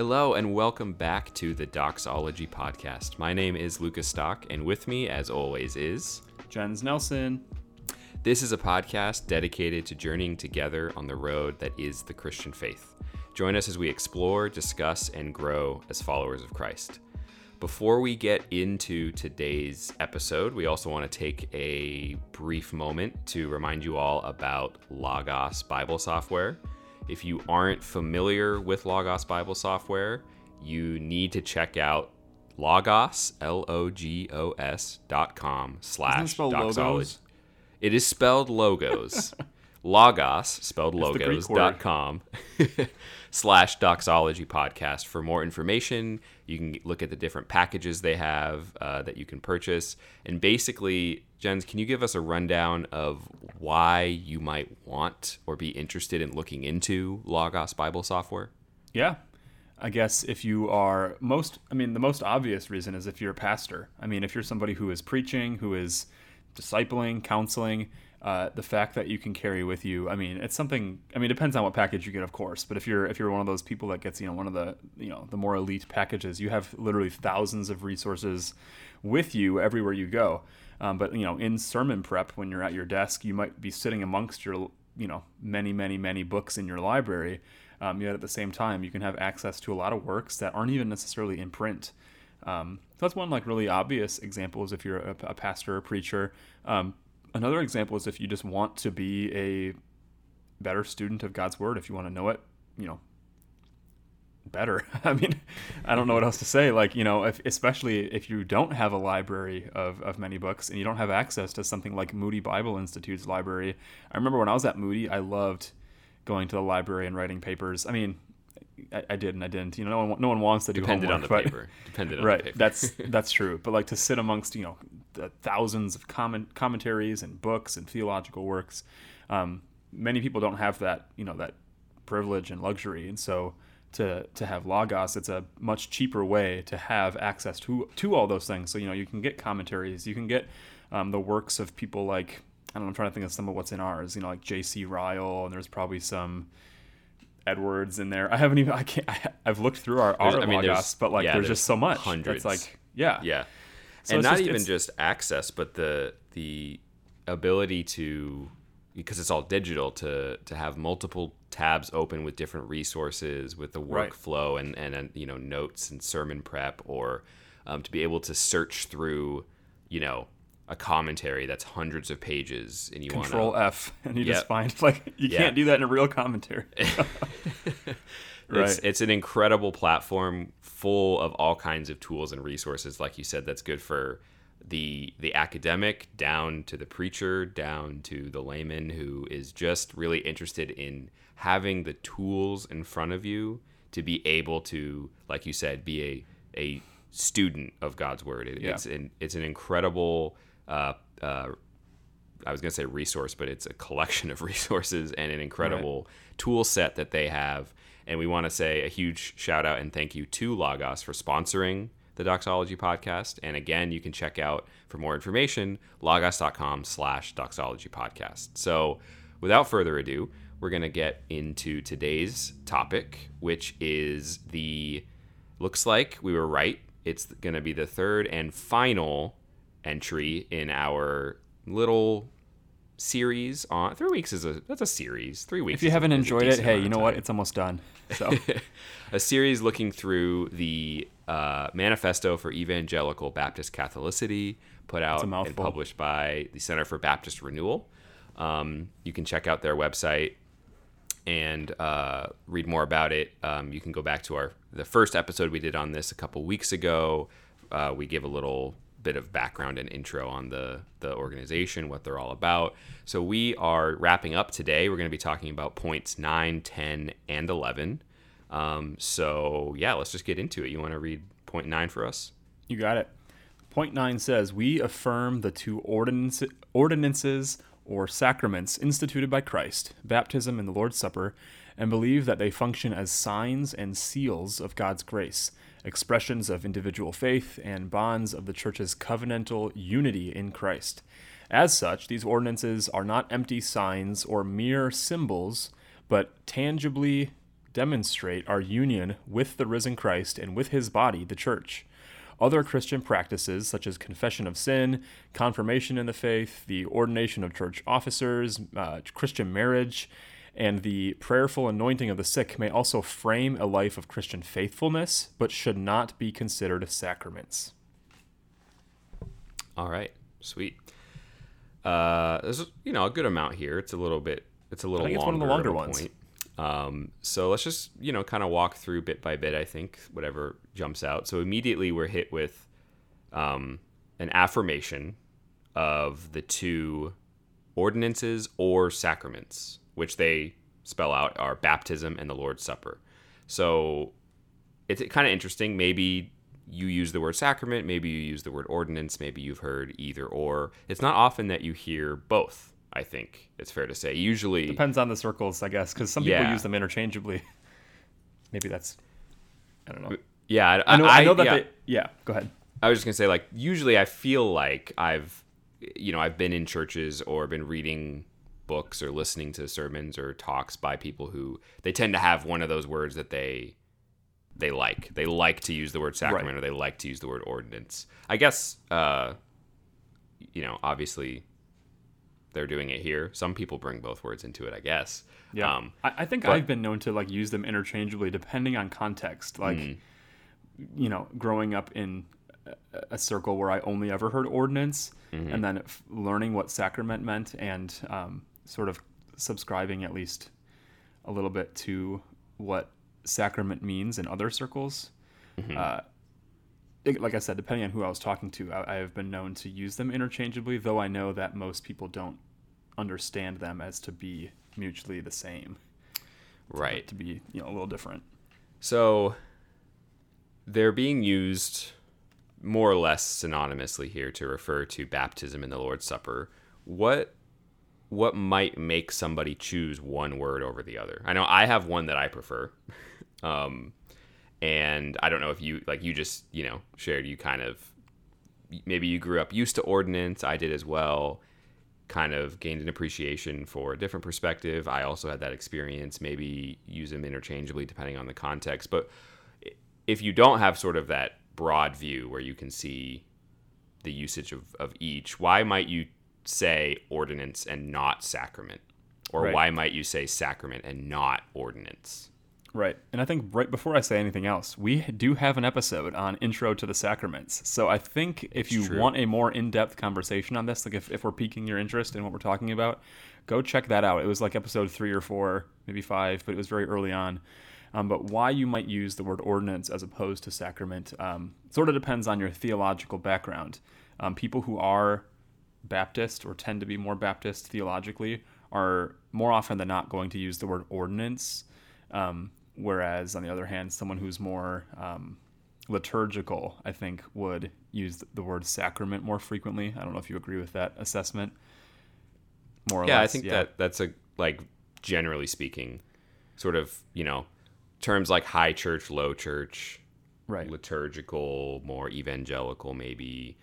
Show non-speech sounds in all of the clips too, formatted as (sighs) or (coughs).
Hello, and welcome back to the Doxology Podcast. My name is Lucas Stock, and with me, as always, is Jens Nelson. This is a podcast dedicated to journeying together on the road that is the Christian faith. Join us as we explore, discuss, and grow as followers of Christ. Before we get into today's episode, we also want to take a brief moment to remind you all about Logos Bible software. If you aren't familiar with Logos Bible software, you need to check out logos l o g o s dot com slash doxology. logos? It is spelled logos. (laughs) logos spelled logos dot com (laughs) slash doxology podcast for more information. You can look at the different packages they have uh, that you can purchase. And basically, Jens, can you give us a rundown of why you might want or be interested in looking into Logos Bible software? Yeah. I guess if you are most, I mean, the most obvious reason is if you're a pastor. I mean, if you're somebody who is preaching, who is discipling, counseling, uh, the fact that you can carry with you, I mean, it's something. I mean, it depends on what package you get, of course. But if you're if you're one of those people that gets you know one of the you know the more elite packages, you have literally thousands of resources with you everywhere you go. Um, but you know, in sermon prep, when you're at your desk, you might be sitting amongst your you know many many many books in your library. Um, yet at the same time, you can have access to a lot of works that aren't even necessarily in print. Um, so that's one like really obvious example is if you're a, a pastor or preacher. Um, another example is if you just want to be a better student of God's word, if you want to know it, you know, better. (laughs) I mean, I don't know what else to say. Like, you know, if, especially if you don't have a library of, of many books and you don't have access to something like Moody Bible Institute's library. I remember when I was at Moody, I loved going to the library and writing papers. I mean, I, I did and I didn't. You know, no one, no one wants to do Depended on the homework, but- paper. Depended on right the paper. Right. That's that's true but like to sit amongst you know the thousands of comment commentaries and books and theological works um, many people don't have that you know that privilege and luxury and so to to have logos it's a much cheaper way to have access to to all those things so you know you can get commentaries you can get um, the works of people like I don't know I'm trying to think of some of what's in ours you know like J.C. Ryle and there's probably some Edwards in there. I haven't even. I can't. I, I've looked through our, our I mean, logos, but like yeah, there's, there's just so much. hundreds. It's like yeah, yeah So and not just- even it's- just access but the the ability to because it's all digital to to have multiple tabs open with different resources with the Right. workflow and and, and you know notes and sermon prep or um, to be able to search through you know a commentary that's hundreds of pages and you want to Control F, (laughs) and you Yep. just find like you Yeah. can't do that in a real commentary. (laughs) (laughs) It's, Right. it's an incredible platform full of all kinds of tools and resources, like you said, that's good for the the academic down to the preacher, down to the layman who is just really interested in having the tools in front of you to be able to, like you said, be a a student of God's word. It, Yeah. It's an it's an incredible uh, uh, I was going to say resource, but it's a collection of (laughs) resources and an incredible tool set that they have. And we want to say a huge shout out and thank you to Logos for sponsoring the Doxology podcast. And again, you can check out for more information, logos.com slash doxology podcast. So without further ado, we're going to get into today's topic, which is the looks like we were right. It's going to be the third and final entry in our little series on three weeks is a that's a series three weeks if you haven't a enjoyed it, hey, you know what? It's almost done. So (laughs) a series looking through the uh, manifesto for evangelical baptist catholicity put out and published by the center for baptist renewal um, you can check out their website and uh, read more about it. Um, you can go back to our the first episode we did on this a couple weeks ago. Uh, we give a little bit of background and intro on the the organization, what they're all about. So we are wrapping up today. We're going to be talking about points 9, 10, and 11. Um, so yeah, let's just get into it. You want to read point 9 for us? You got it. Point nine says, We affirm the two ordinance, ordinances or sacraments instituted by Christ, baptism and the Lord's Supper, and believe that they function as signs and seals of God's grace, expressions of individual faith, and bonds of the Church's covenantal unity in Christ. As such, these ordinances are not empty signs or mere symbols, but tangibly demonstrate our union with the risen Christ and with his body, the church. Other Christian practices, such as confession of sin, confirmation in the faith, the ordination of church officers, uh, Christian marriage, and the prayerful anointing of the sick, may also frame a life of Christian faithfulness, but should not be considered sacraments. All right, sweet. Uh, there's you know a good amount here. It's a little bit. It's a little. I think longer it's one of the longer ones. point. Um, so let's just you know kind of walk through bit by bit. I think whatever jumps out. So immediately we're hit with um, an affirmation of the two ordinances or sacraments, which they spell out are baptism and the Lord's Supper. So it's kind of interesting. Maybe you use the word sacrament, maybe you use the word ordinance, maybe you've heard either or. It's not often that you hear both, I think it's fair to say. Usually, Depends on the circles, I guess, because some people Yeah. use them interchangeably. (laughs) Maybe that's. I don't know. yeah, I know. I, know that yeah. they. Yeah. Go ahead. I was just gonna say, like, usually I feel like I've, you know, I've been in churches or been reading books or listening to sermons or talks by people who they tend to have one of those words that they they like. They like to use the word sacrament Right. or they like to use the word ordinance. I guess, uh, you know, obviously they're doing it here. Some people bring both words into it. I guess. Yeah. Um, I, I think but- I've been known to like use them interchangeably depending on context. Like, Mm. you know, growing up in a, circle where I only ever heard ordinance, Mm-hmm. and then f- learning what sacrament meant, and um, sort of subscribing at least a little bit to what sacrament means in other circles. Mm-hmm. Uh, it- like I said, depending on who I was talking to, I, I have been known to use them interchangeably, though I know that most people don't understand them as to be mutually the same, right. to be you know a little different. So they're being used more or less synonymously here to refer to baptism and the Lord's Supper. What what might make somebody choose one word over the other? I know I have one that I prefer. (laughs) Um and I don't know if you like you just, you know, shared you kind of maybe you grew up used to ordinance, I did as well. Kind of gained an appreciation for a different perspective. I also had that experience. Maybe use them interchangeably depending on the context. But if you don't have sort of that broad view where you can see the usage of, of each, why might you say ordinance and not sacrament? Or Right. why might you say sacrament and not ordinance? Right. And I think right before I say anything else, we do have an episode on intro to the sacraments. So I think if you want a more in-depth conversation on this, like if, if we're piquing your interest in what we're talking about, go check that out. It was like episode three or four, maybe five, but it was very early on. Um, but why you might use the word ordinance as opposed to sacrament um, sort of depends on your theological background. Um, people who are Baptist or tend to be more Baptist theologically are more often than not going to use the word ordinance. Um, whereas on the other hand, someone who's more um, liturgical, I think, would use the word sacrament more frequently. I don't know if you agree with that assessment. More or yeah, less. I think that that's a like generally speaking, sort of you know, terms like high church, low church, right. liturgical, more evangelical, maybe,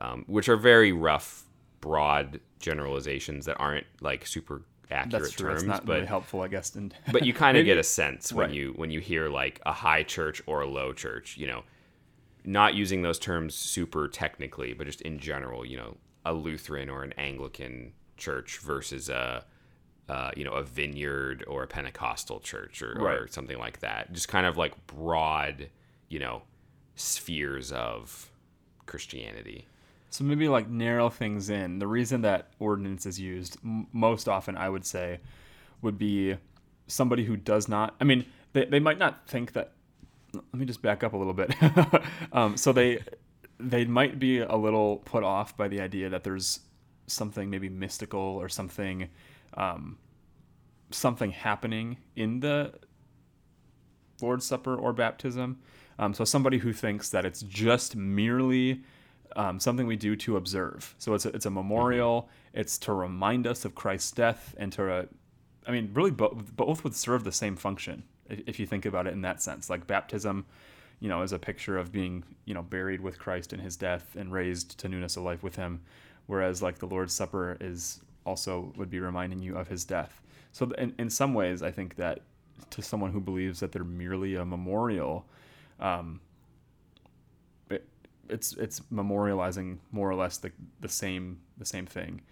um, which are very rough, broad generalizations that aren't like super accurate That's true. terms, It's not but really helpful, I guess. In, but you kind of (laughs) get a sense when Right. you when you hear like a high church or a low church you know not using those terms super technically but just in general you know a lutheran or an anglican church versus a uh, you know a vineyard or a pentecostal church or, or something like that just kind of like broad you know spheres of christianity So maybe like narrow things in. The reason that ordinance is used m- most often, I would say, would be somebody who does not. I mean, they, they might not think that. Let me just back up a little bit. (laughs) um, so they they might be a little put off by the idea that there's something maybe mystical or something um, something happening in the Lord's Supper or baptism. Um, so somebody who thinks that it's just merely um, something we do to observe. So it's a, it's a memorial. It's to remind us of Christ's death and to, uh, I mean, really both both would serve the same function if, if you think about it in that sense. Like baptism, you know, is a picture of being you know buried with Christ in His death and raised to newness of life with Him, whereas like the Lord's Supper is also would be reminding you of His death. So in, in some ways, I think that to someone who believes that they're merely a memorial, um, it's it's memorializing more or less the, the same the same thing.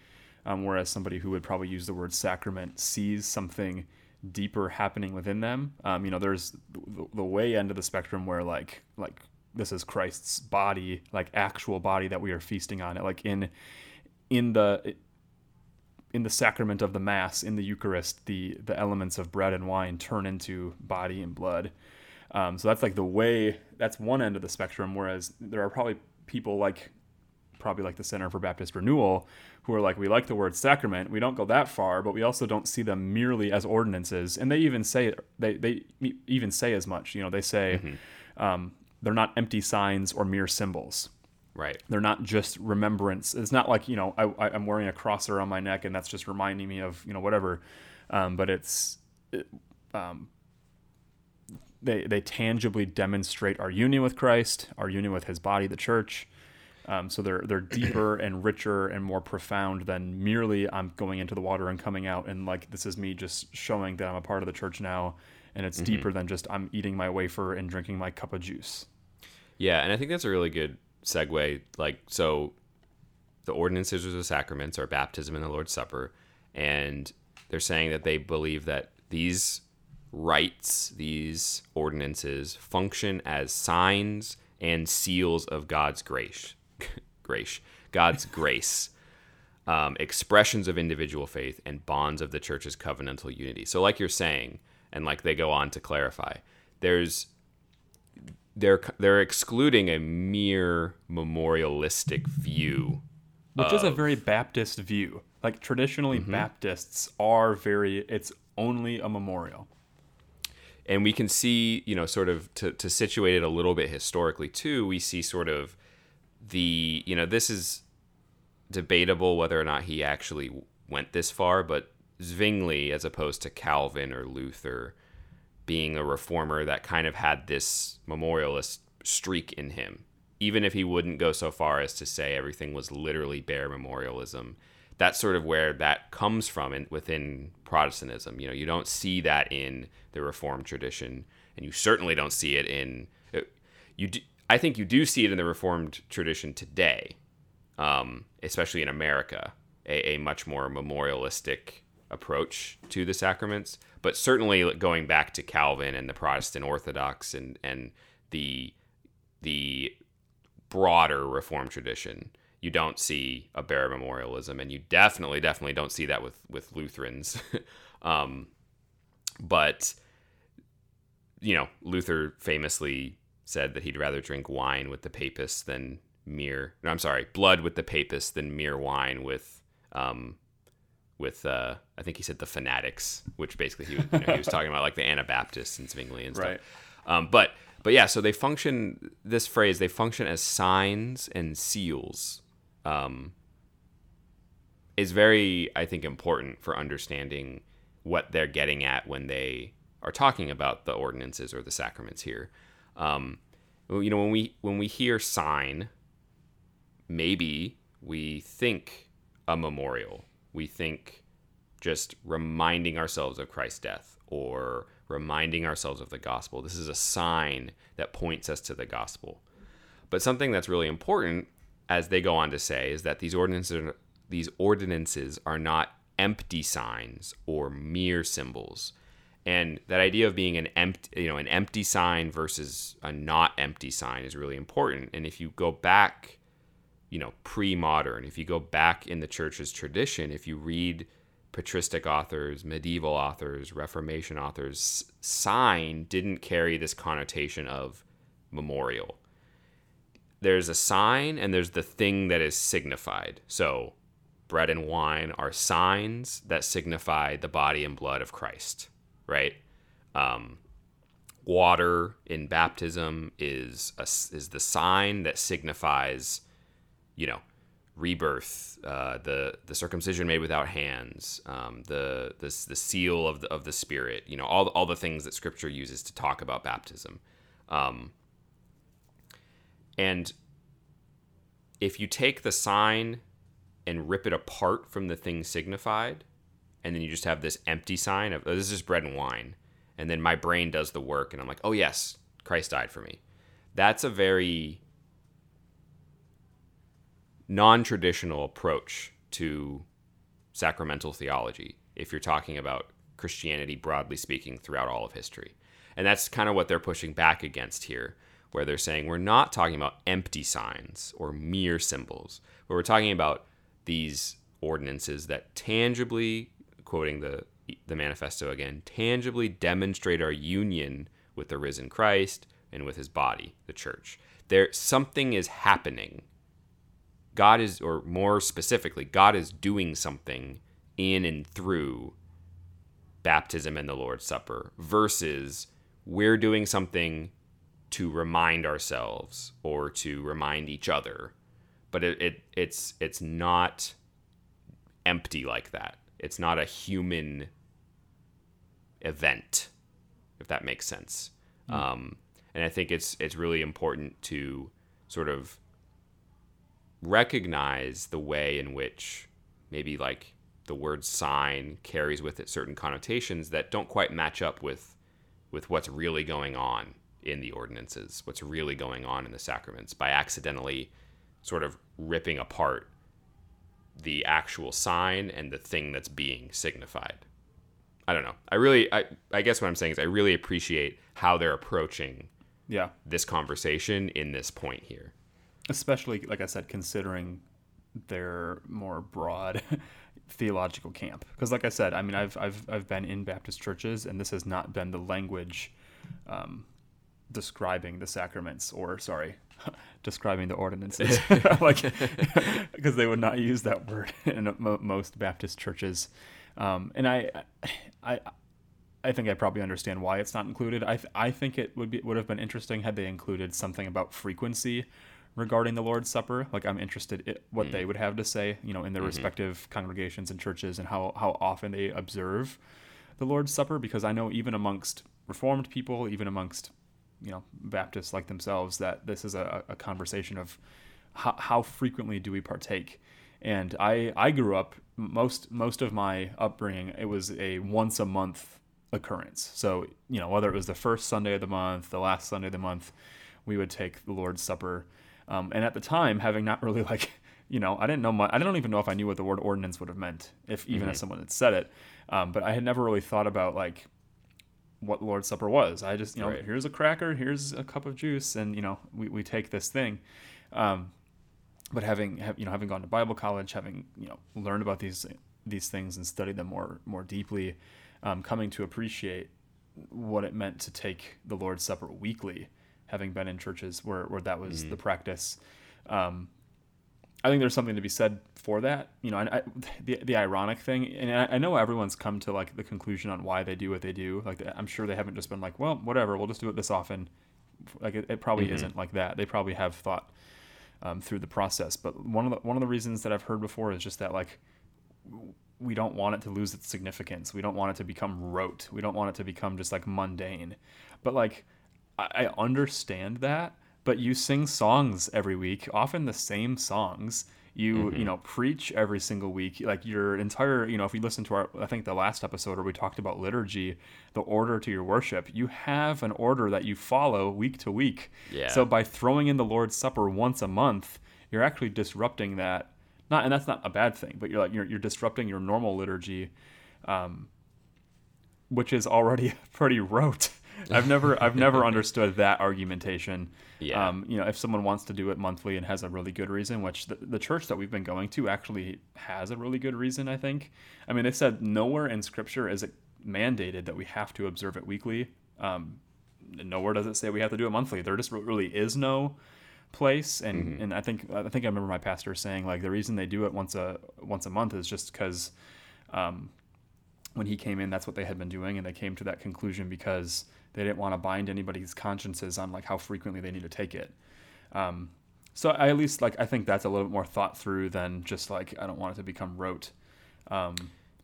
Um, whereas somebody who would probably use the word sacrament sees something deeper happening within them. Um, you know, there's the, the way end of the spectrum where like like this is Christ's body, like actual body that we are feasting on. It like in in the in the sacrament of the mass in the Eucharist, the the elements of bread and wine turn into body and blood. Um, so that's like the way. That's one end of the spectrum. Whereas there are probably people like probably like the Center for Baptist Renewal who are like, we like the word sacrament. We don't go that far, but we also don't see them merely as ordinances. And they even say they they even say as much. You know, they say mm-hmm. um, they're not empty signs or mere symbols. Right. They're not just remembrance. It's not like you know I, am wearing a cross around my neck and that's just reminding me of you know whatever. Um, but it's it, um, they they tangibly demonstrate our union with Christ, our union with His body, the church. Um, so they're they're deeper and richer and more profound than merely I'm going into the water and coming out and like this is me just showing that I'm a part of the church now, and it's mm-hmm. deeper than just I'm eating my wafer and drinking my cup of juice. Yeah, and I think that's a really good segue. Like, so the ordinances or the sacraments are baptism and the Lord's Supper, and they're saying that they believe that these rites, these ordinances, function as signs and seals of God's grace, (laughs) grace, God's (laughs) grace, um, expressions of individual faith, and bonds of the church's covenantal unity. So, like you're saying, and like they go on to clarify, there's they're they're excluding a mere memorialistic view, which of, is a very Baptist view. Like traditionally, mm-hmm. Baptists are very it's only a memorial. And we can see, you know, sort of to, to situate it a little bit historically too, we see sort of the, you know, this is debatable whether or not he actually went this far, but Zwingli, as opposed to Calvin or Luther, being a reformer that kind of had this memorialist streak in him. Even if he wouldn't go so far as to say everything was literally bare memorialism, that's sort of where that comes from in, within Protestantism. You know, you don't see that in the Reformed tradition, and you certainly don't see it in. Uh, you, do, I think you do see it in the Reformed tradition today, um, especially in America, a, a much more memorialistic approach to the sacraments but certainly going back to Calvin and the Protestant Orthodox and and the the broader Reformed tradition, you don't see a bare memorialism, and you definitely definitely don't see that with with Lutherans. (laughs) um, but you know, Luther famously said that he'd rather drink wine with the papists than mere. No, I'm sorry, blood with the papists than mere wine with um, with uh, I think he said the fanatics, which basically he was, you know, he was talking about like the Anabaptists and Zwingli and stuff. Right. Um, but but yeah, so they function. This phrase they function as signs and seals. Um, is very I think important for understanding what they're getting at when they are talking about the ordinances or the sacraments here. Um, you know when we when we hear sign, maybe we think a memorial we think just reminding ourselves of Christ's death or reminding ourselves of the gospel. This is a sign that points us to the gospel. But something that's really important, as they go on to say, is that these ordinances are, these ordinances are not empty signs or mere symbols. And that idea of being an empty, you know, an empty sign versus a not empty sign is really important. And if you go back you know pre-modern if you go back in the church's tradition if you read patristic authors medieval authors reformation authors sign didn't carry this connotation of memorial there's a sign and there's the thing that is signified. So bread and wine are signs that signify the body and blood of christ right? Um, water in baptism is a, is the sign that signifies you know, rebirth, uh, the the circumcision made without hands, um, the the the seal of the of the Spirit, you know, all all the things that Scripture uses to talk about baptism, um, and if you take the sign and rip it apart from the thing signified, and then you just have this empty sign of oh, this is bread and wine, and then my brain does the work and I'm like, "Oh yes, Christ died for me." That's a very non-traditional approach to sacramental theology if you're talking about Christianity broadly speaking throughout all of history. And that's kind of what they're pushing back against here, where they're saying we're not talking about empty signs or mere symbols, but we're talking about these ordinances that tangibly, quoting the the manifesto again, tangibly demonstrate our union with the risen Christ and with his body, the church. There something is happening. God is or more specifically, God is doing something in and through baptism and the Lord's Supper versus we're doing something to remind ourselves or to remind each other. But it, it it's it's not empty like that. It's not a human event, if that makes sense. Mm. Um, and I think it's it's really important to sort of recognize the way in which maybe like the word sign carries with it certain connotations that don't quite match up with with what's really going on in the ordinances, what's really going on in the sacraments by accidentally sort of ripping apart the actual sign and the thing that's being signified. I don't know. I really I I guess what I'm saying is I really appreciate how they're approaching yeah this conversation in this point here. Especially like I said considering their more broad (laughs) theological camp because like I said, I mean I've I've I've been in Baptist churches and this has not been the language um, describing the sacraments or sorry (laughs) describing the ordinances (laughs) (laughs) like because they would not use that word in most baptist churches um, and I, I, I think I probably understand why it's not included. I, th- I think it would be would have been interesting had they included something about frequency regarding the Lord's Supper. Like I'm interested in what mm. they would have to say, you know, in their mm-hmm. respective congregations and churches, and how how often they observe the Lord's Supper. Because I know even amongst Reformed people, even amongst you know Baptists like themselves, that this is a, a conversation of how, how frequently do we partake. And I I grew up most most of my upbringing it was a once a month occurrence. So you know whether it was the first Sunday of the month, the last Sunday of the month, we would take the Lord's Supper. Um, and at the time, having not really like (laughs) you know I didn't know my I don't even know if I knew what the word ordinance would have meant if even mm-hmm. if someone had said it. Um, but I had never really thought about like what the Lord's Supper was. I just, you know, right. here's a cracker, here's a cup of juice, and you know, we, we take this thing. Um, but having have, you know having gone to Bible college, having you know learned about these these things and studied them more more deeply, um, coming to appreciate what it meant to take the Lord's Supper weekly, having been in churches where where that was mm-hmm. the practice. Um, I think there's something to be said for that. You know, I, I, the the ironic thing, and I, I, know everyone's come to like the conclusion on why they do what they do. Like, I'm sure they haven't just been like, well, whatever, we'll just do it this often. Like, it, it probably mm-hmm. isn't like that. They probably have thought um, through the process. But one of the one of the reasons that I've heard before is just that like we don't want it to lose its significance. We don't want it to become rote. We don't want it to become just like mundane. But like I, I understand that. But you sing songs every week, often the same songs. You mm-hmm. you know preach every single week. Like your entire you know if we listen to our i think the last episode where we talked about liturgy the order to your worship you have an order that you follow week to week. Yeah. so by throwing in the lord's supper once a month you're actually disrupting that. Not and that's not a bad thing but you're like you're, you're disrupting your normal liturgy um, which is already (laughs) pretty rote I've never I've never (laughs) understood that argumentation. Yeah. Um, you know, if someone wants to do it monthly and has a really good reason, which the, the church that we've been going to actually has a really good reason, I think. I mean, they said nowhere in Scripture is it mandated that we have to observe it weekly. Um, nowhere does it say we have to do it monthly. There just really is no place, and mm-hmm. and I think I think I remember my pastor saying like the reason they do it once a once a month is just because. Um, when he came in, that's what they had been doing, and they came to that conclusion because they didn't want to bind anybody's consciences on like how frequently they need to take it. Um, so I at least like I think that's a little bit more thought through than just like I don't want it to become rote. Um,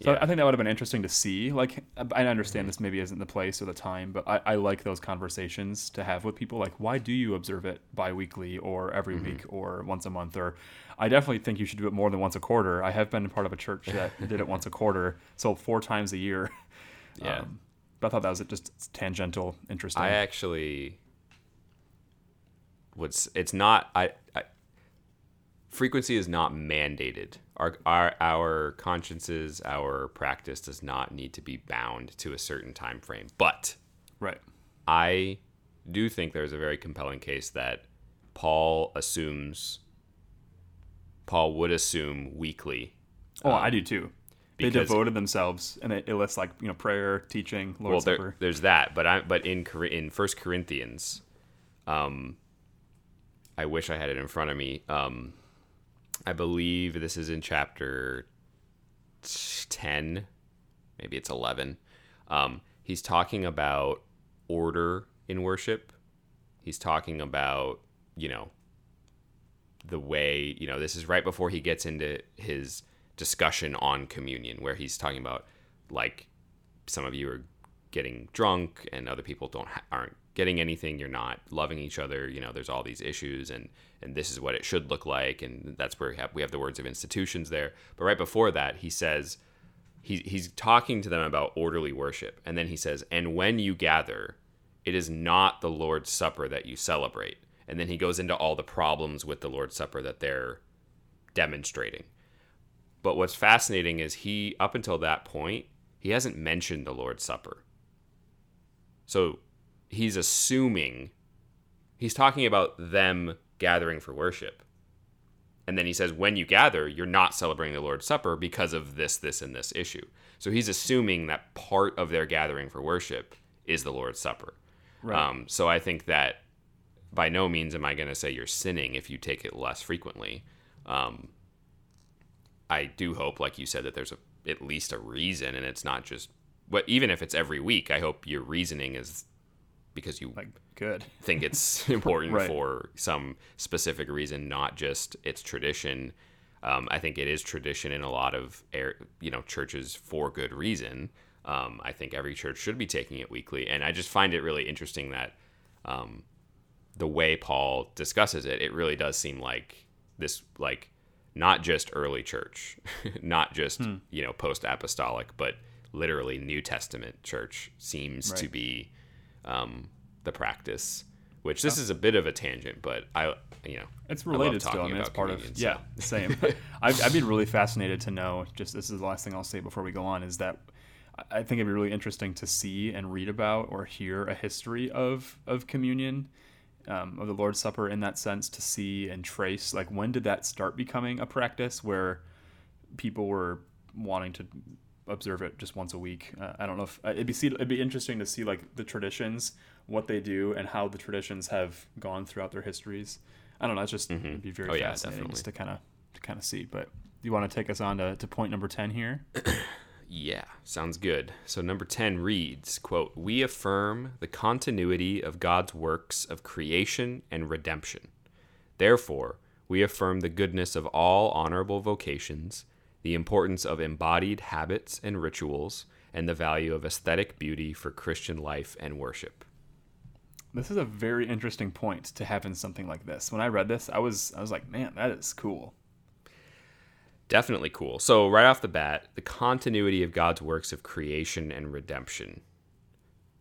so yeah. I think that would have been interesting to see. Like I understand mm-hmm. this maybe isn't the place or the time, but I, I, like those conversations to have with people. Like, why do you observe it biweekly or every mm-hmm. week or once a month? Or I definitely think you should do it more than once a quarter. I have been part of a church that did it once a quarter, (laughs) so four times a year. (laughs) Yeah. Um, But I thought that was just tangential, interesting. I actually would. s- It's not. I, I frequency is not mandated. Our, our our consciences, our practice does not need to be bound to a certain time frame. But right. I do think there's a very compelling case that Paul assumes. Paul would assume weekly. Oh, um, I do too. They devoted themselves, and it, it lists like you know prayer, teaching, Well, Lord's there, Supper. there's that, but I but in in First Corinthians, um, I wish I had it in front of me. Um, I believe this is in chapter ten, maybe it's eleven. Um, he's talking about order in worship. He's talking about you know the way you know this is right before he gets into his discussion on communion where he's talking about like some of you are getting drunk and other people don't ha- aren't getting anything you're not loving each other you know there's all these issues and and this is what it should look like and that's where we have we have the words of institutions there. But right before that he says he, he's talking to them about orderly worship and then he says and when you gather it is not the lord's supper that you celebrate. And then he goes into all the problems with the lord's supper that they're demonstrating but what's fascinating is he up until that point he hasn't mentioned the lord's supper so he's assuming he's talking about them gathering for worship and then he says, when you gather, you're not celebrating the Lord's Supper because of this, this, and this issue. So he's assuming that part of their gathering for worship is the Lord's Supper. Right. Um, so I think that by no means am I going to say you're sinning if you take it less frequently. Um, I do hope, like you said, that there's a, at least a reason, and it's not just. But even if it's every week, I hope your reasoning is because you like good. think it's (laughs) important Right. for some specific reason, not just its tradition. Um, I think it is tradition in a lot of air, you know churches for good reason. Um, I think every church should be taking it weekly, and I just find it really interesting that um, the way Paul discusses it, it really does seem like this like not just early church, (laughs) not just Hmm. you know post apostolic, but literally New Testament church seems to be um, the practice. Which this is a bit of a tangent, but I you know It's I related still. I mean, it's part of communion, yeah, so. same. I'd, I'd be really fascinated to know. Just this is the last thing I'll say before we go on is that I I think it'd be really interesting to see and read about or hear a history of of communion, um, of the Lord's Supper in that sense. To see and trace like when did that start becoming a practice where people were wanting to observe it just once a week. Uh, I don't know if uh, it'd be see, it'd be interesting to see like the traditions, what they do, and how the traditions have gone throughout their histories. I don't know. It's just it'd be very Oh, yeah, fascinating just to kind of to kind of see. But you want to take us on to, to point number ten here? (clears throat) Yeah, sounds good. So number 10 reads, quote, "We affirm the continuity of God's works of creation and redemption. Therefore, we affirm the goodness of all honorable vocations, the importance of embodied habits and rituals, and the value of aesthetic beauty for Christian life and worship." This is a very interesting point to have in something like this. When I read this, I was I was like, man, that is cool. Definitely cool. So, right off the bat, the continuity of God's works of creation and redemption.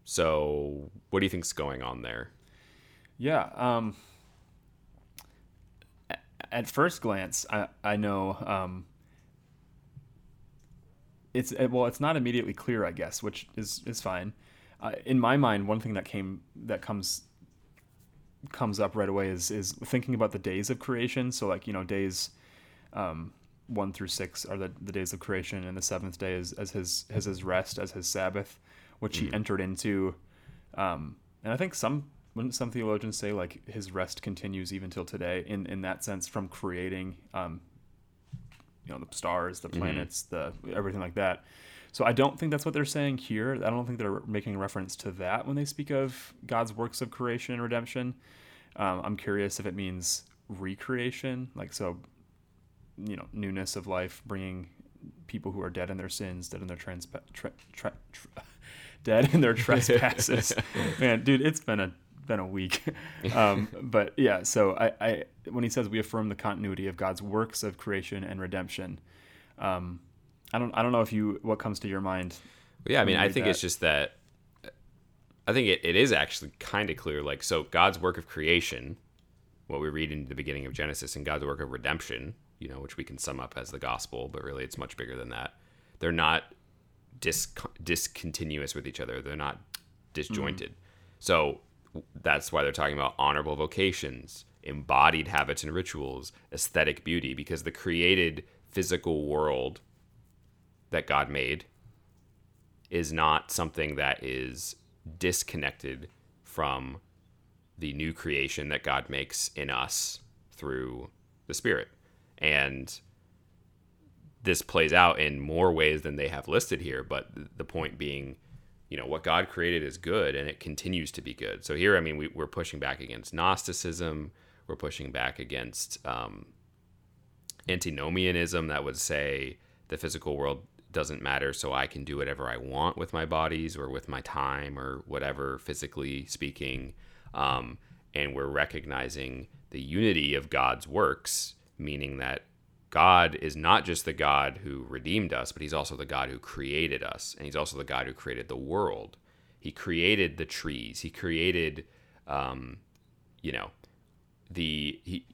So, what do you think's going on there? Yeah. Um, at first glance, I, I know um, it's well, it's not immediately clear, I guess, which is is fine. Uh, in my mind, one thing that came that comes comes up right away is is thinking about the days of creation. So, like you know, days um, one through six are the, the days of creation, and the seventh day is as his as his rest, as his Sabbath, which he entered into. Um, and I think some wouldn't some theologians say like his rest continues even till today in in that sense from creating um, you know the stars, the planets, the everything like that. So I don't think that's what they're saying here. I don't think they're making reference to that when they speak of God's works of creation and redemption. Um, I'm curious if it means recreation, like so, you know, newness of life, bringing people who are dead in their sins, dead in their trans, tre- tre- tre- (laughs) dead in their trespasses. (laughs) Man, dude, it's been a been a week. (laughs) Um, but yeah, so I, I when he says we affirm the continuity of God's works of creation and redemption, um, I don't I don't know if you what comes to your mind. Yeah, I mean, I think that. it's just that I think it, it is actually kind of clear. Like, so God's work of creation, what we read in the beginning of Genesis, and God's work of redemption, you know, which we can sum up as the gospel, but really it's much bigger than that. They're not dis- discontinuous with each other. They're not disjointed. Mm. So that's why they're talking about honorable vocations, embodied habits and rituals, aesthetic beauty, because the created physical world that God made is not something that is disconnected from the new creation that God makes in us through the Spirit. And this plays out in more ways than they have listed here, but the point being, you know, what God created is good and it continues to be good. So here, I mean, we, are pushing back against Gnosticism, we're pushing back against um, antinomianism that would say the physical world doesn't matter, so I can do whatever I want with my bodies or with my time or whatever, physically speaking. Um, and we're recognizing the unity of God's works, meaning that God is not just the God who redeemed us, but He's also the God who created us, and He's also the God who created the world. He created the trees. He created, um, you know, the he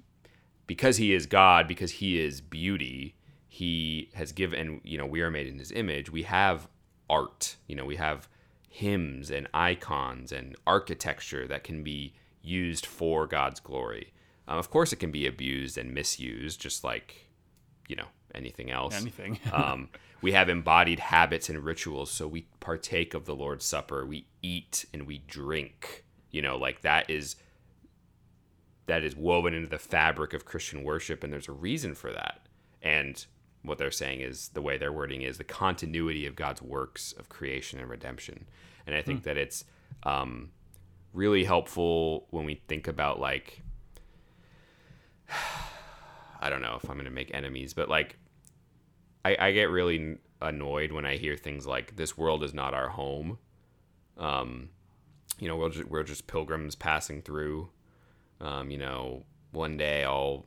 because He is God, because He is beauty he has given you know we are made in his image we have art you know we have hymns and icons and architecture that can be used for god's glory um, of course it can be abused and misused just like you know anything else anything (laughs) um, we have embodied habits and rituals so we partake of the lord's supper we eat and we drink you know like that is that is woven into the fabric of christian worship and there's a reason for that and what they're saying is the way they're wording is the continuity of God's works of creation and redemption. And I think mm. that it's um, really helpful when we think about like (sighs) I don't know if I'm going to make enemies, but like I, I, get really annoyed when I hear things like this world is not our home. Um, you know, we're just, we're just pilgrims passing through. Um, you know, one day I'll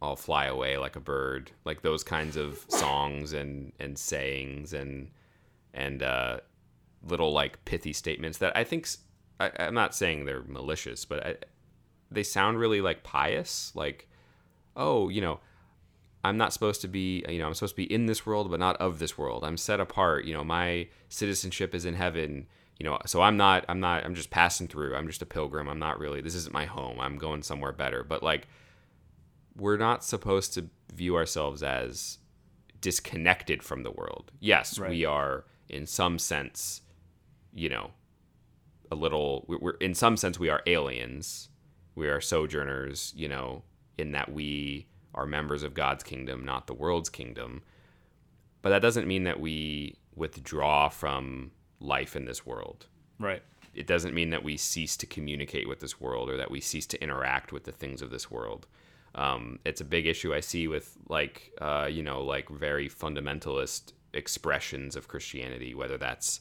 I'll fly away like a bird, like those kinds of songs and and sayings and and uh, little like pithy statements that I think I, am not saying they're malicious, but I, they sound really like pious, like oh you know I'm not supposed to be you know I'm supposed to be in this world but not of this world. I'm set apart. You know my citizenship is in heaven. You know so I'm not I'm not I'm just passing through. I'm just a pilgrim. I'm not really this isn't my home. I'm going somewhere better. But like we're not supposed to view ourselves as disconnected from the world. Yes, right. we are in some sense, you know, a little we're in some sense we are aliens. We are sojourners, you know, in that we are members of God's kingdom, not the world's kingdom. But that doesn't mean that we withdraw from life in this world. Right. It doesn't mean that we cease to communicate with this world or that we cease to interact with the things of this world. Um, it's a big issue I see with like uh, you know like very fundamentalist expressions of Christianity, whether that's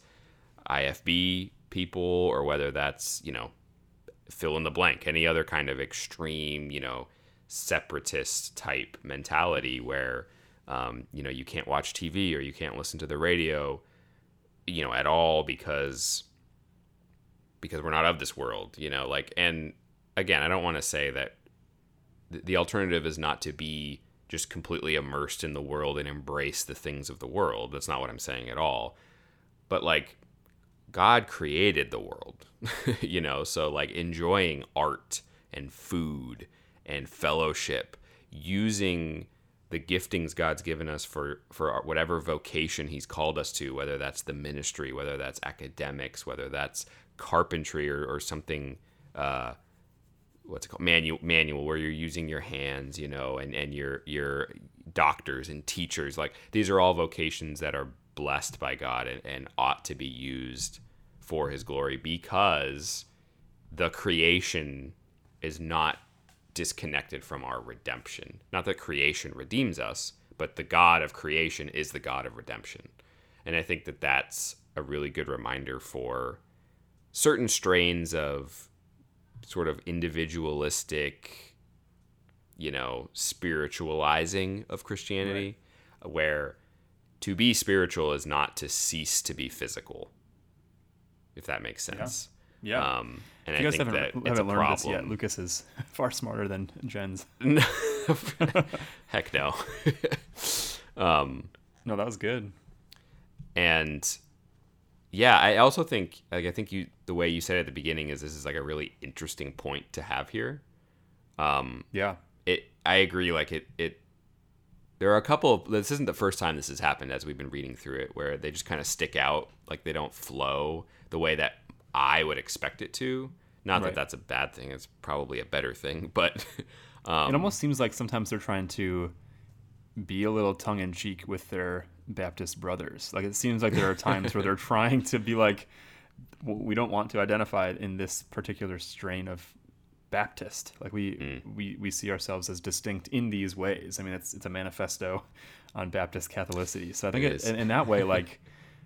IFB people or whether that's you know fill in the blank, any other kind of extreme you know separatist type mentality where um, you know you can't watch TV or you can't listen to the radio you know at all because because we're not of this world you know like and again i don't want to say that the alternative is not to be just completely immersed in the world and embrace the things of the world. That's not what I'm saying at all. But like God created the world, (laughs) you know, so like enjoying art and food and fellowship, using the giftings God's given us for for whatever vocation he's called us to, whether that's the ministry, whether that's academics, whether that's carpentry or, or something uh, what's it called manual manual where you're using your hands you know and and your your doctors and teachers like these are all vocations that are blessed by god and, and ought to be used for his glory because the creation is not disconnected from our redemption not that creation redeems us but the god of creation is the god of redemption and i think that that's a really good reminder for certain strains of sort of individualistic, you know, spiritualizing of Christianity, right. where to be spiritual is not to cease to be physical, if that makes sense. Yeah. Um, and If you I guys think haven't, that haven't it's a this yet, problem. Lucas is (laughs) far smarter than Jens. (laughs) Heck no. (laughs) um, No, that was good. and yeah, I also think like I think you the way you said at the beginning is this is like a really interesting point to have here. Um, Yeah. it I agree. Like it it there are a couple of this isn't the first time this has happened as we've been reading through it where they just kind of stick out like they don't flow the way that I would expect it to. Not Right. that that's a bad thing. It's probably a better thing, (laughs) but um, It almost seems like sometimes they're trying to be a little tongue in cheek with their Baptist brothers. Like it seems like there are times where they're (laughs) trying to be like, we don't want to identify it in this particular strain of Baptist. Like we Mm. we we see ourselves as distinct in these ways. I mean, it's it's a manifesto on Baptist Catholicity. So I think It it, in, in that way, (laughs) like,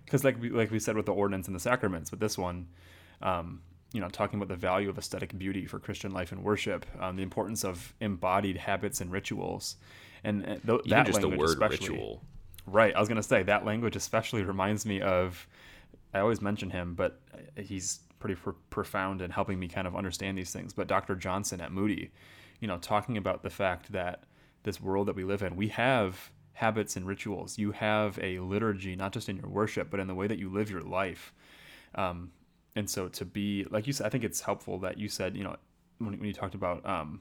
because like we, like we said with the ordinance and the sacraments, but this one. Um, you know, talking about the value of aesthetic beauty for Christian life and worship, um, the importance of embodied habits and rituals, and uh, th- even that just the language word especially. ritual. Right, I was gonna say that language especially reminds me of. I always mention him, but he's pretty pr- profound in helping me kind of understand these things. But Dr. Johnson at Moody, you know, talking about the fact that this world that we live in, we have habits and rituals. You have a liturgy, not just in your worship, but in the way that you live your life. Um, and so to be like you said, I think it's helpful that you said, you know, when, when you talked about, um,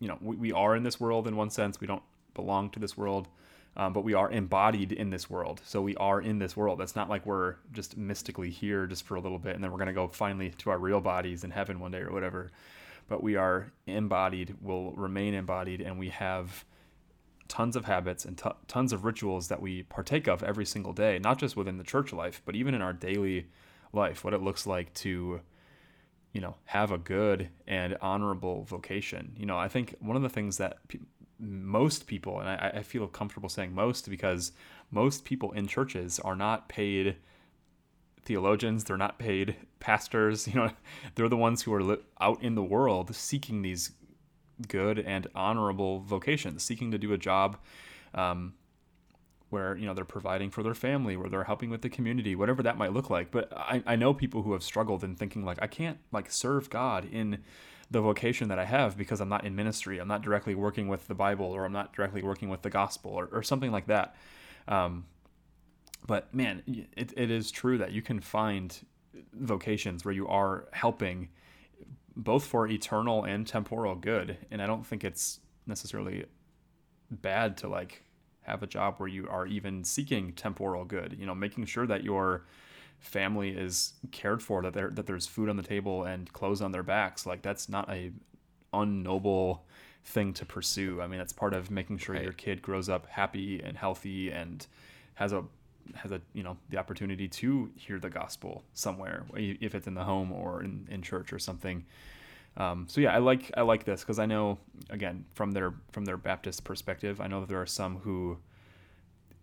you know, we, we are in this world in one sense. We don't belong to this world, um, but we are embodied in this world. So we are in this world. That's not like we're just mystically here just for a little bit and then we're going to go finally to our real bodies in heaven one day or whatever. But we are embodied, will remain embodied, and we have tons of habits and t- tons of rituals that we partake of every single day, not just within the church life, but even in our daily life, what it looks like to, you know, have a good and honorable vocation. You know, I think one of the things that most people, and I, I feel comfortable saying most because most people in churches are not paid theologians, they're not paid pastors, (laughs) you know, they're the ones who are out in the world seeking these good and honorable vocations, seeking to do a job um, where you know they're providing for their family, where they're helping with the community, whatever that might look like. But I, I know people who have struggled in thinking like I can't like serve God in the vocation that I have because I'm not in ministry, I'm not directly working with the Bible, or I'm not directly working with the gospel, or, or something like that. Um, but man, it, it is true that you can find vocations where you are helping both for eternal and temporal good. And I don't think it's necessarily bad to like have a job where you are even seeking temporal good, you know, making sure that your family is cared for, that there that there's food on the table and clothes on their backs. Like that's not a unnoble thing to pursue. I mean, that's part of making sure Right. your kid grows up happy and healthy and has a has a you know the opportunity to hear the gospel somewhere if it's in the home or in, in church or something um, so yeah i like i like this because i know again from their from their baptist perspective i know that there are some who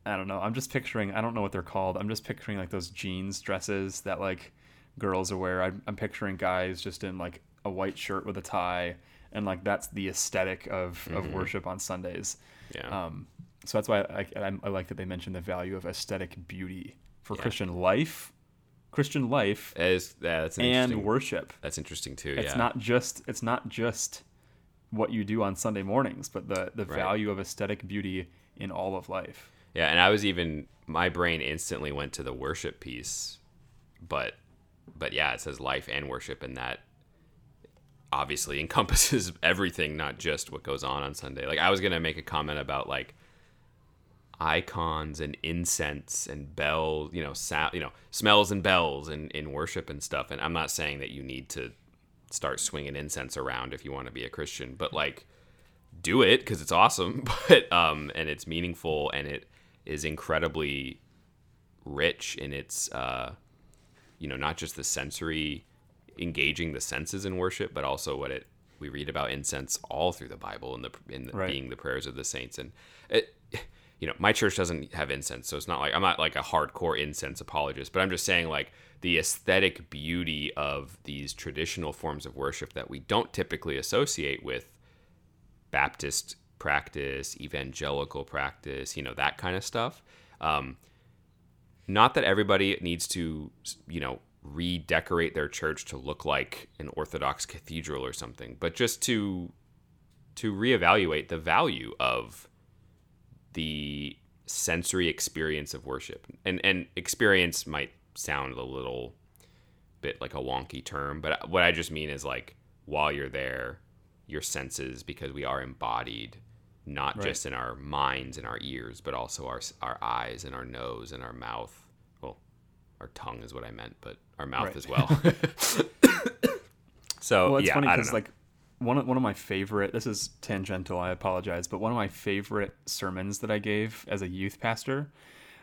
i don't know i'm just picturing i don't know what they're called i'm just picturing like those jeans dresses that like girls are wear I'm, I'm picturing guys just in like a white shirt with a tie and like that's the aesthetic of, of worship on sundays Yeah. um, so that's why I, I, I like that they mentioned the value of aesthetic beauty for Yeah. Christian life, Christian life, That is- yeah, that's an and worship. That's interesting too. Yeah. It's not just it's not just what you do on Sunday mornings, but the the Right. value of aesthetic beauty in all of life. Yeah, and I was even my brain instantly went to the worship piece, but but yeah, it says life and worship, and that obviously (laughs) encompasses everything, not just what goes on on Sunday. Like I was gonna make a comment about like icons and incense and bells, you know, you know, smells and bells in in worship and stuff. And I'm not saying that you need to start swinging incense around if you want to be a Christian, but like do it because it's awesome (laughs) but um and it's meaningful and it is incredibly rich in its uh you know not just the sensory engaging the senses in worship but also what it we read about incense all through the bible and the in the, Right. being the prayers of the saints and it (sighs) you know my church doesn't have incense so it's not like i'm not like a hardcore incense apologist but i'm just saying like the aesthetic beauty of these traditional forms of worship that we don't typically associate with Baptist practice, evangelical practice, you know, that kind of stuff. Um, not that everybody needs to, you know, redecorate their church to look like an Orthodox cathedral or something, but just to to reevaluate the value of the sensory experience of worship. And and experience might sound a little bit like a wonky term, but what I just mean is like while you're there, your senses because we are embodied not Right. just in our minds and our ears, but also our our eyes and our nose and our mouth. Well, our tongue is what I meant, but our mouth Right. as well. (laughs) so Well, it's yeah, funny because like one of, one of my favorite. This is tangential. I apologize, but one of my favorite sermons that I gave as a youth pastor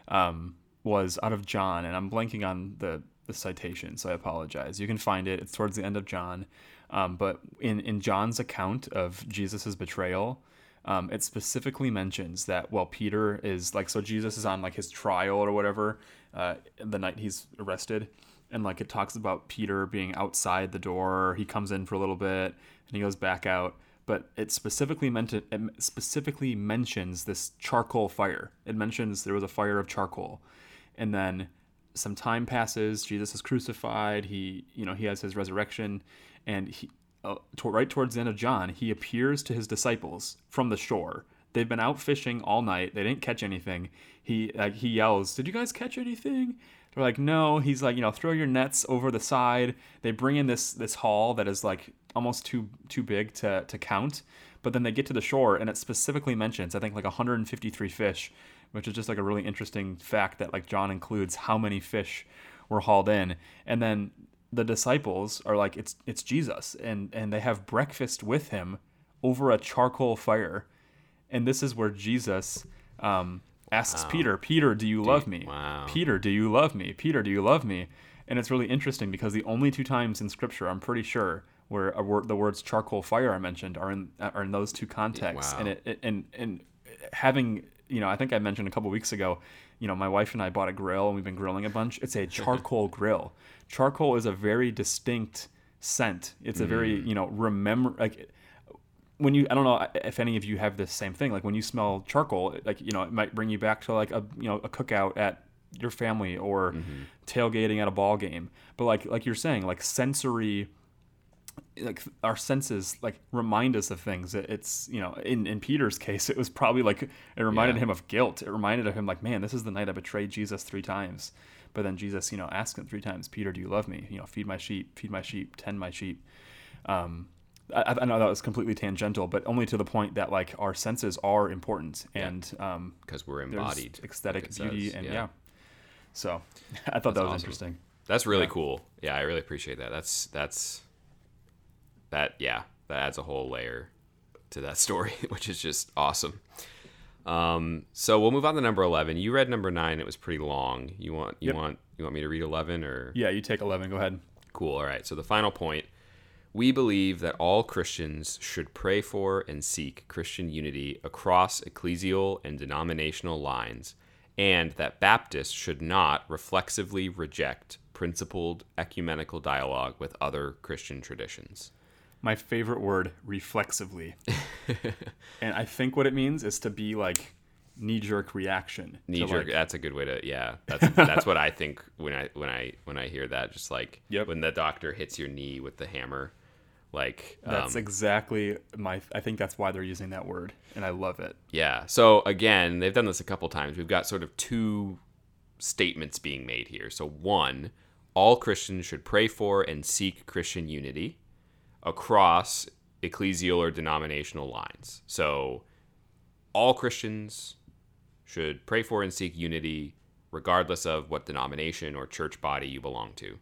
um, was out of John, and I'm blanking on the the citation, so I apologize. You can find it. It's towards the end of John, um, but in in John's account of Jesus's betrayal. Um, it specifically mentions that while Peter is like, so Jesus is on like his trial or whatever, uh, the night he's arrested, and like it talks about Peter being outside the door. He comes in for a little bit and he goes back out. But it specifically meant it specifically mentions this charcoal fire. It mentions there was a fire of charcoal, and then some time passes. Jesus is crucified. He, you know, he has his resurrection, and he, uh, to, right towards the end of John, he appears to his disciples from the shore. They've been out fishing all night. They didn't catch anything. He like he yells, "Did you guys catch anything?" They're like, "No." He's like, "You know, throw your nets over the side." They bring in this this haul that is like almost too too big to to count. But then they get to the shore, and it specifically mentions, I think, like 153 fish, which is just like a really interesting fact that like John includes how many fish were hauled in, and then the disciples are like, "It's it's Jesus," and and they have breakfast with him over a charcoal fire, and this is where Jesus um, asks Peter, "Peter, do you love me? wow. Peter, do you love me? Peter, do you love me?" And it's really interesting because the only two times in Scripture, I'm pretty sure, where a word, the words charcoal fire are mentioned are in are in those two contexts, Wow. and it, it and and having you know, I think I mentioned a couple weeks ago, you know, my wife and I bought a grill and we've been grilling a bunch. It's a (laughs) charcoal grill. Charcoal is a very distinct scent. It's a very, mm. you know, remember like when you I don't know if any of you have this same thing. Like when you smell charcoal, like you know, it might bring you back to like a you know a cookout at your family or mm-hmm. tailgating at a ball game. But like like you're saying, like sensory like our senses like remind us of things it's you know in, in peter's case it was probably like it reminded Yeah. him of guilt it reminded of him like man this is the night i betrayed jesus three times but then jesus you know asked him three times peter do you love me you know feed my sheep feed my sheep tend my sheep um I, I know that was completely tangential but only to the point that like our senses are important and um because we're embodied. aesthetic it beauty says, and yeah. yeah, so (laughs) i thought that was awesome. interesting That's really Yeah. cool. Yeah, I really appreciate that. That's that's that yeah, that adds a whole layer to that story, (laughs) which is just awesome. Um, so we'll move on to number eleven. You read number nine; it was pretty long. You want you Yep. want you want me to read eleven or yeah you take 11 go ahead Cool. All right. So the final point we believe that all Christians should pray for and seek Christian unity across ecclesial and denominational lines, and that Baptists should not reflexively reject principled ecumenical dialogue with other Christian traditions. My favorite word reflexively (laughs) and i think what it means is to be like knee-jerk reaction Knee jerk. like- that's a good way to. Yeah. That's that's what I (laughs) think when I when I when I hear that. Just like Yep. when the doctor hits your knee with the hammer, like that's um, exactly my i think that's why they're using that word and i love it Yeah. So again, they've done this a couple times. We've got sort of two statements being made here. So one, all Christians should pray for and seek Christian unity across ecclesial or denominational lines. So all Christians should pray for and seek unity regardless of what denomination or church body you belong to.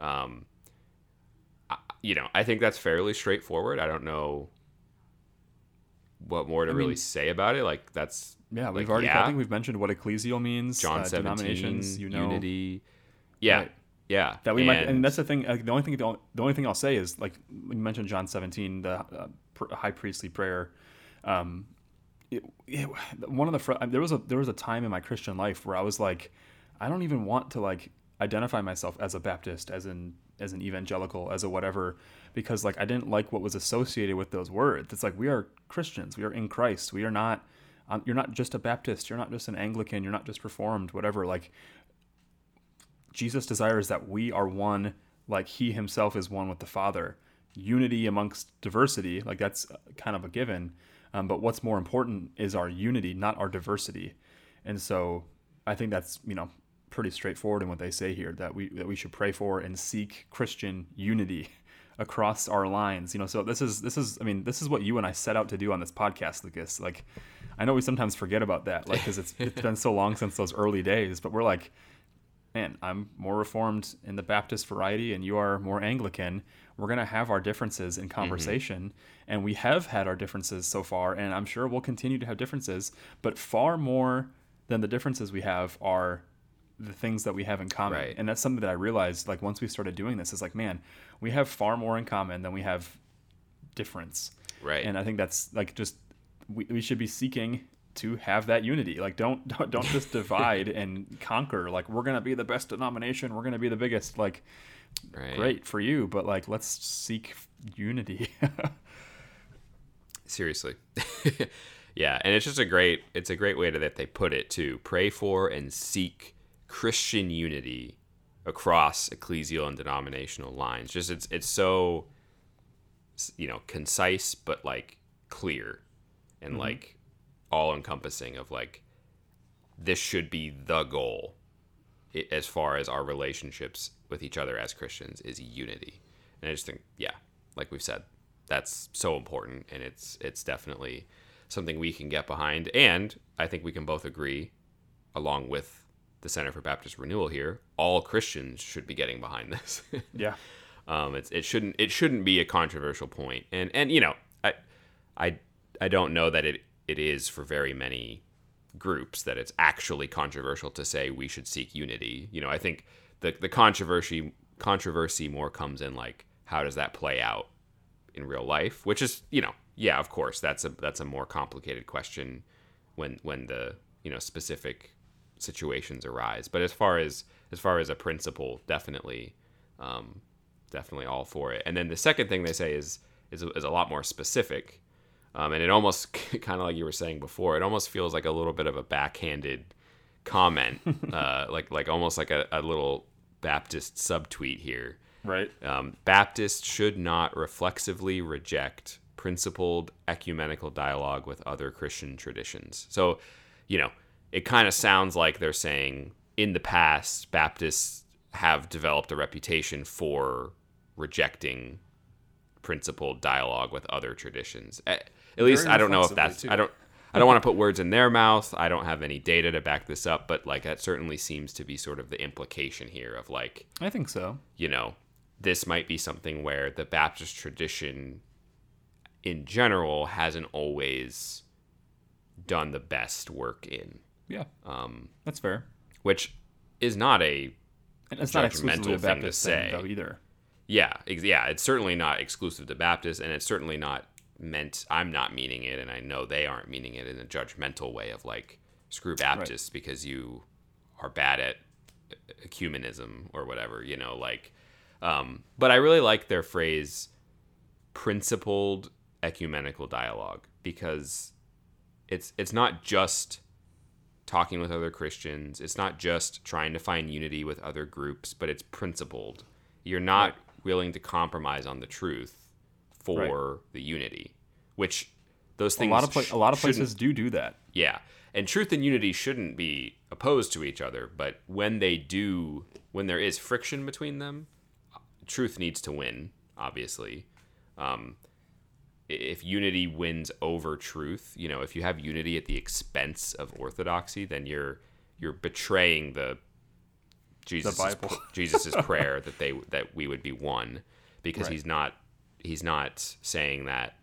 Um, I- you know, I think that's fairly straightforward. I don't know what more to I really mean- say about it. Like that's yeah we've like, already yeah, i think we've mentioned what ecclesial means John uh, 17, denominations you know unity. Yeah, Right. Yeah. that we might And- and that's the thing like, the only thing the only, thing i'll say is like you mentioned john 17 the uh, high priestly prayer um it, it, one of the fr- there was a there was a time in my christian life where i was like i don't even want to like identify myself as a baptist as an as an evangelical as a whatever because like i didn't like what was associated with those words. It's like we are christians. We are in christ. We are not um, you're not just a baptist. You're not just an anglican. You're not just reformed whatever. Like Jesus desires that we are one like he himself is one with the Father. Unity amongst diversity, like that's kind of a given. Um, but what's more important is our unity, not our diversity. And so I think that's, you know, pretty straightforward in what they say here that we that we should pray for and seek Christian unity (laughs) across our lines. You know, so this is this is I mean, this is what you and I set out to do on this podcast, Lucas. Like I know we sometimes forget about that, like because it's it's (laughs) been so long since those early days, but we're like man, I'm more reformed in the Baptist variety and you are more Anglican. We're going to have our differences in conversation. Mm-hmm. And we have had our differences so far. And I'm sure we'll continue to have differences. But far more than the differences we have are the things that we have in common. Right. And that's something that I realized like once we started doing this is like, man, we have far more in common than we have difference. Right. And I think that's like just we, we should be seeking to have that unity. Like don't (laughs) don't, don't just divide and conquer. Like we're gonna be the best denomination. We're gonna be the biggest. Like right. great for you, but like let's seek unity. (laughs) Seriously. (laughs) yeah, and it's just a great it's a great way to, that they put it to pray for and seek Christian unity across ecclesial and denominational lines. Just it's it's so you know concise but like clear and mm-hmm. like all encompassing of like this should be the goal as far as our relationships with each other as Christians is unity. And I just think, yeah, like we've said, that's so important and it's it's definitely something we can get behind and I think we can both agree along with the Center for Baptist Renewal here, all Christians should be getting behind this. (laughs) yeah. Um, it's, it shouldn't it shouldn't be a controversial point. And and you know, I I I don't know that it it is for very many groups that it's actually controversial to say we should seek unity. You know, I think the the controversy controversy more comes in like how does that play out in real life, which is you know yeah of course that's a that's a more complicated question when when the you know specific situations arise. But as far as as far as a principle, definitely um, definitely all for it. And then the second thing they say is is, is a lot more specific um, and it almost (laughs) kind of like you were saying before, it almost feels like a little bit of a backhanded comment, (laughs) uh, like like almost like a, a little Baptist subtweet here. Right. Um, Baptists should not reflexively reject principled ecumenical dialogue with other Christian traditions. So, you know, it kind of sounds like they're saying in the past, Baptists have developed a reputation for rejecting principled dialogue with other traditions. At least I don't know if that's too. I don't I don't want to put words in their mouth. I don't have any data to back this up, but like that certainly seems to be sort of the implication here of like I think so. You know, this might be something where the Baptist tradition in general hasn't always done the best work in. Yeah. Um that's fair. Which is not a and it's not exclusively a Baptist thing to say. Thing, though either. Yeah, yeah, it's certainly not exclusive to Baptists and it's certainly not meant I'm not meaning it, and I know they aren't meaning it in a judgmental way of like screw Baptists right. because you are bad at ecumenism or whatever, you know, like. Um, but I really like their phrase, principled ecumenical dialogue, because it's it's not just talking with other Christians. It's not just trying to find unity with other groups, but it's principled. You're not right. willing to compromise on the truth for right. the unity, which those things a lot of pla- a lot of places do do that. Yeah, and truth and unity shouldn't be opposed to each other, but when they do, when there is friction between them, truth needs to win. Obviously, um, if unity wins over truth, you know, if you have unity at the expense of orthodoxy, then you're you're betraying the Jesus Jesus's prayer (laughs) that they that we would be one because right. he's not he's not saying that,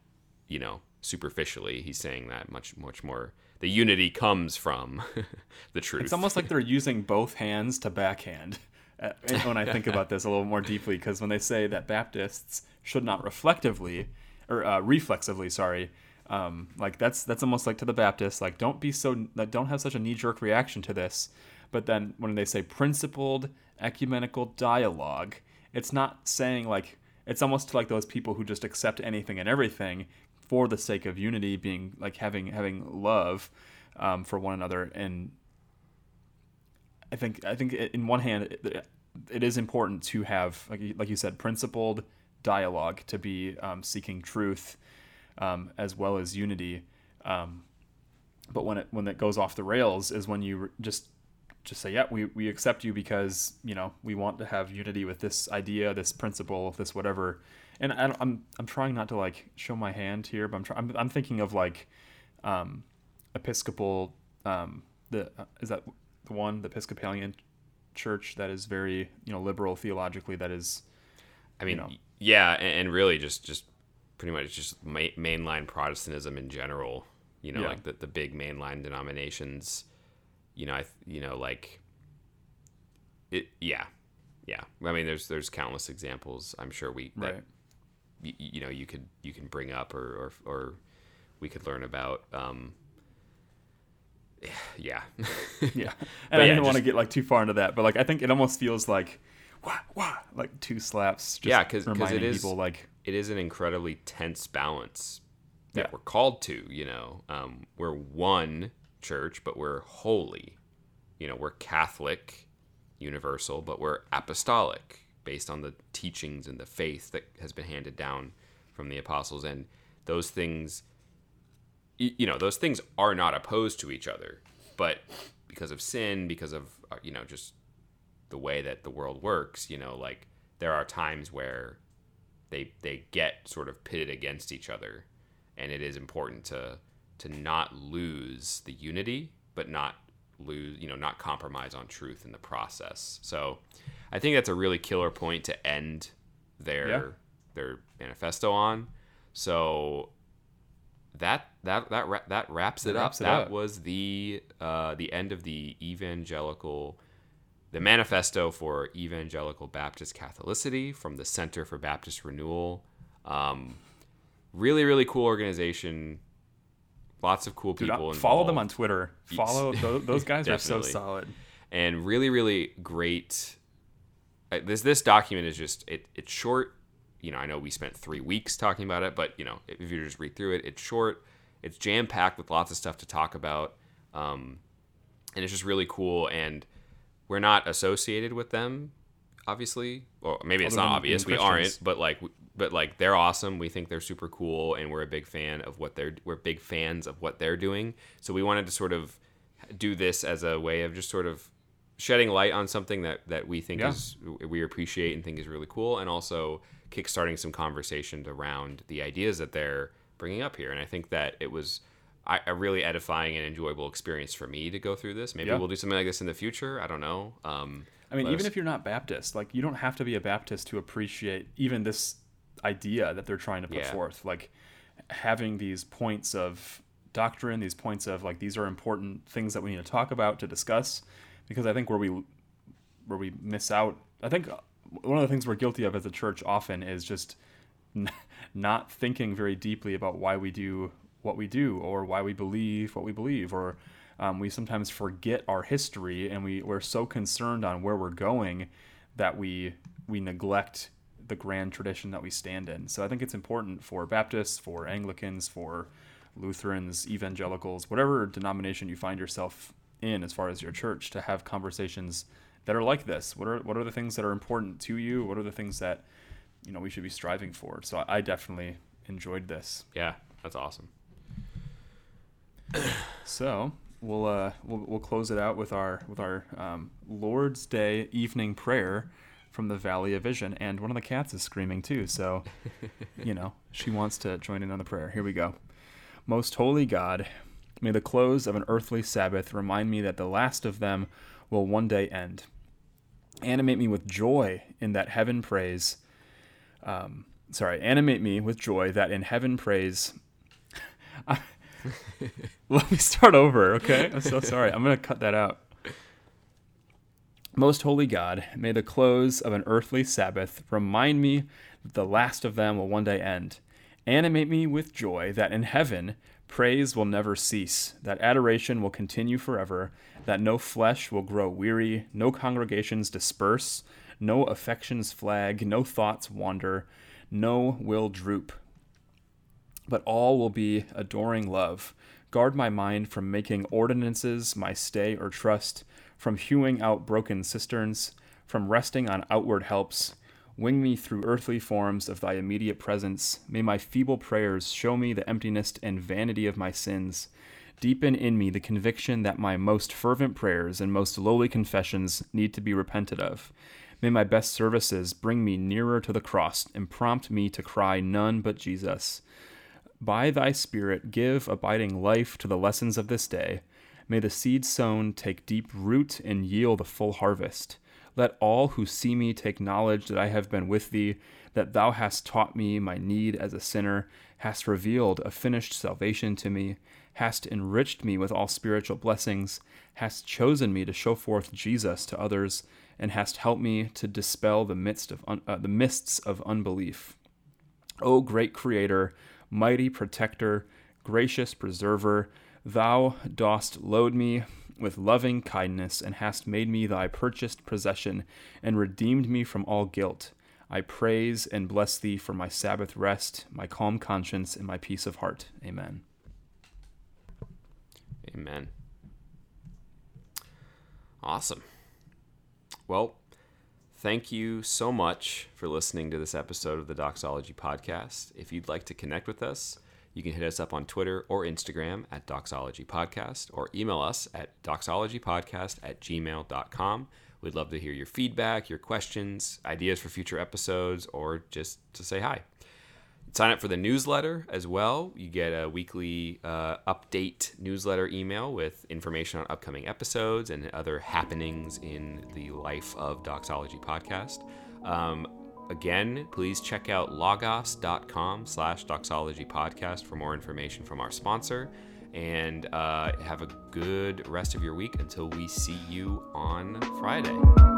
you know, superficially. He's saying that much much more. The unity comes from (laughs) the truth. It's almost like they're using both hands to backhand. Uh, when I think (laughs) about this a little more deeply, because when they say that Baptists should not reflectively or uh, reflexively, sorry, um, like that's that's almost like to the Baptists, like don't be so, don't have such a knee jerk reaction to this. But then when they say principled ecumenical dialogue, it's not saying like it's almost like those people who just accept anything and everything for the sake of unity, being like having having love um, for one another. And I think I think in one hand, it is important to have, like like you said, principled dialogue to be um, seeking truth um, as well as unity. Um, but when it when it goes off the rails is when you just just say, yeah, we, we accept you because you know we want to have unity with this idea, this principle, this whatever. And I, I'm I'm trying not to like show my hand here, but I'm trying. I'm, I'm thinking of like um, Episcopal. Um, the uh, is that the one the Episcopalian church that is very you know liberal theologically. That is, I mean, you know, yeah, and, and really just just pretty much just ma- mainline Protestantism in general. You know, Yeah. like the the big mainline denominations. You know, I you know like it. Yeah, yeah. I mean, there's there's countless examples. I'm sure we that, right. y- you know you could you can bring up or or, or we could learn about. Um, (sighs) yeah, (laughs) Yeah, and I yeah, didn't want to get like too far into that, but like I think it almost feels like, wah, wah, like two slaps. Just Yeah, 'cause- 'cause it reminding people like it is an incredibly tense balance that Yeah. we're called to. You know, um, we're one church, but we're holy. You know, we're Catholic, universal, but we're apostolic, based on the teachings and the faith that has been handed down from the apostles. And those things, you know, those things are not opposed to each other, but because of sin, because of uh, you know, just the way that the world works, you know, like there are times where they they get sort of pitted against each other and it is important to to not lose the unity but not lose you know not compromise on truth in the process so i think that's a really killer point to end their Yeah. their manifesto on so that that that ra- that wraps it That up it that up. was the uh the end of the evangelical the manifesto for evangelical Baptist Catholicity from the Center for Baptist Renewal. Um, really, really cool organization. Lots of cool dude, people. uh, follow them on Twitter. Follow those, (laughs) those guys are so solid. and really, really great. uh, This this document is just it, it's short. You know, I know we spent three weeks talking about it, but you know, if you just read through it, it's short. It's jam packed with lots of stuff to talk about, um, and it's just really cool. And we're not associated with them, obviously, or maybe it's not obvious. We aren't, but like, but like they're awesome. We think they're super cool, and we're a big fan of what they're. We're big fans of what they're doing. So we wanted to sort of do this as a way of just sort of shedding light on something that that we think Yeah. is we appreciate and think is really cool, and also kickstarting some conversations around the ideas that they're bringing up here. And I think that it was I- a really edifying and enjoyable experience for me to go through this. Maybe Yeah. we'll do something like this in the future. I don't know. Um, I mean, even us- if you're not Baptist, like you don't have to be a Baptist to appreciate even this idea that they're trying to put Yeah. forth. Like having these points of doctrine, these points of like these are important things that we need to talk about to discuss. Because I think where we where we miss out, I think one of the things we're guilty of as a church often is just n- not thinking very deeply about why we do what we do or why we believe what we believe or um, we sometimes forget our history and we, we're so concerned on where we're going that we we neglect the grand tradition that we stand in. So i think it's important for baptists for anglicans for lutherans evangelicals whatever denomination you find yourself in as far as your church to have conversations that are like this. What are what are the things that are important to you? What are the things that you know we should be striving for? So i definitely enjoyed this. Yeah, that's awesome. (coughs) so we'll uh we'll, we'll close it out with our with our um, lord's day evening prayer from the valley of vision and one of the cats is screaming too so (laughs) you know she wants to join in on the prayer. Here we go. Most holy god may the close of an earthly sabbath remind me that the last of them will one day end. Animate me with joy in that heaven praise um, sorry animate me with joy that in heaven praise. (laughs) (laughs) Let me start over okay? I'm so sorry. I'm gonna cut that out most holy god may the close of an earthly sabbath remind me that the last of them will one day end. Animate me with joy that in heaven praise will never cease that adoration will continue forever that no flesh will grow weary no congregations disperse no affections flag no thoughts wander no will droop. But all will be adoring love. Guard my mind from making ordinances my stay or trust, from hewing out broken cisterns, from resting on outward helps. Wing me through earthly forms of thy immediate presence. May my feeble prayers show me the emptiness and vanity of my sins. Deepen in me the conviction that my most fervent prayers and most lowly confessions need to be repented of. May my best services bring me nearer to the cross and prompt me to cry none but Jesus. By thy Spirit, give abiding life to the lessons of this day. May the seed sown take deep root and yield a full harvest. Let all who see me take knowledge that I have been with thee, that thou hast taught me my need as a sinner, hast revealed a finished salvation to me, hast enriched me with all spiritual blessings, hast chosen me to show forth Jesus to others, and hast helped me to dispel the midst of un- uh, the mists of unbelief. O great Creator, mighty Protector, gracious Preserver, Thou dost load me with loving kindness, and hast made me thy purchased possession, and redeemed me from all guilt. I praise and bless thee for my Sabbath rest, my calm conscience, and my peace of heart. Amen. Amen. Awesome. Well, thank you so much for listening to this episode of the Doxology Podcast. If you'd like to connect with us, you can hit us up on Twitter or Instagram at Doxology Podcast or email us at doxologypodcast at gmail.com. We'd love to hear your feedback, your questions, ideas for future episodes, or just to say hi. Sign up for the newsletter as well. You get a weekly uh, update newsletter email with information on upcoming episodes and other happenings in the life of Doxology Podcast. Um, again, please check out logos.com slash doxology podcast for more information from our sponsor. And uh, have a good rest of your week until we see you on Friday.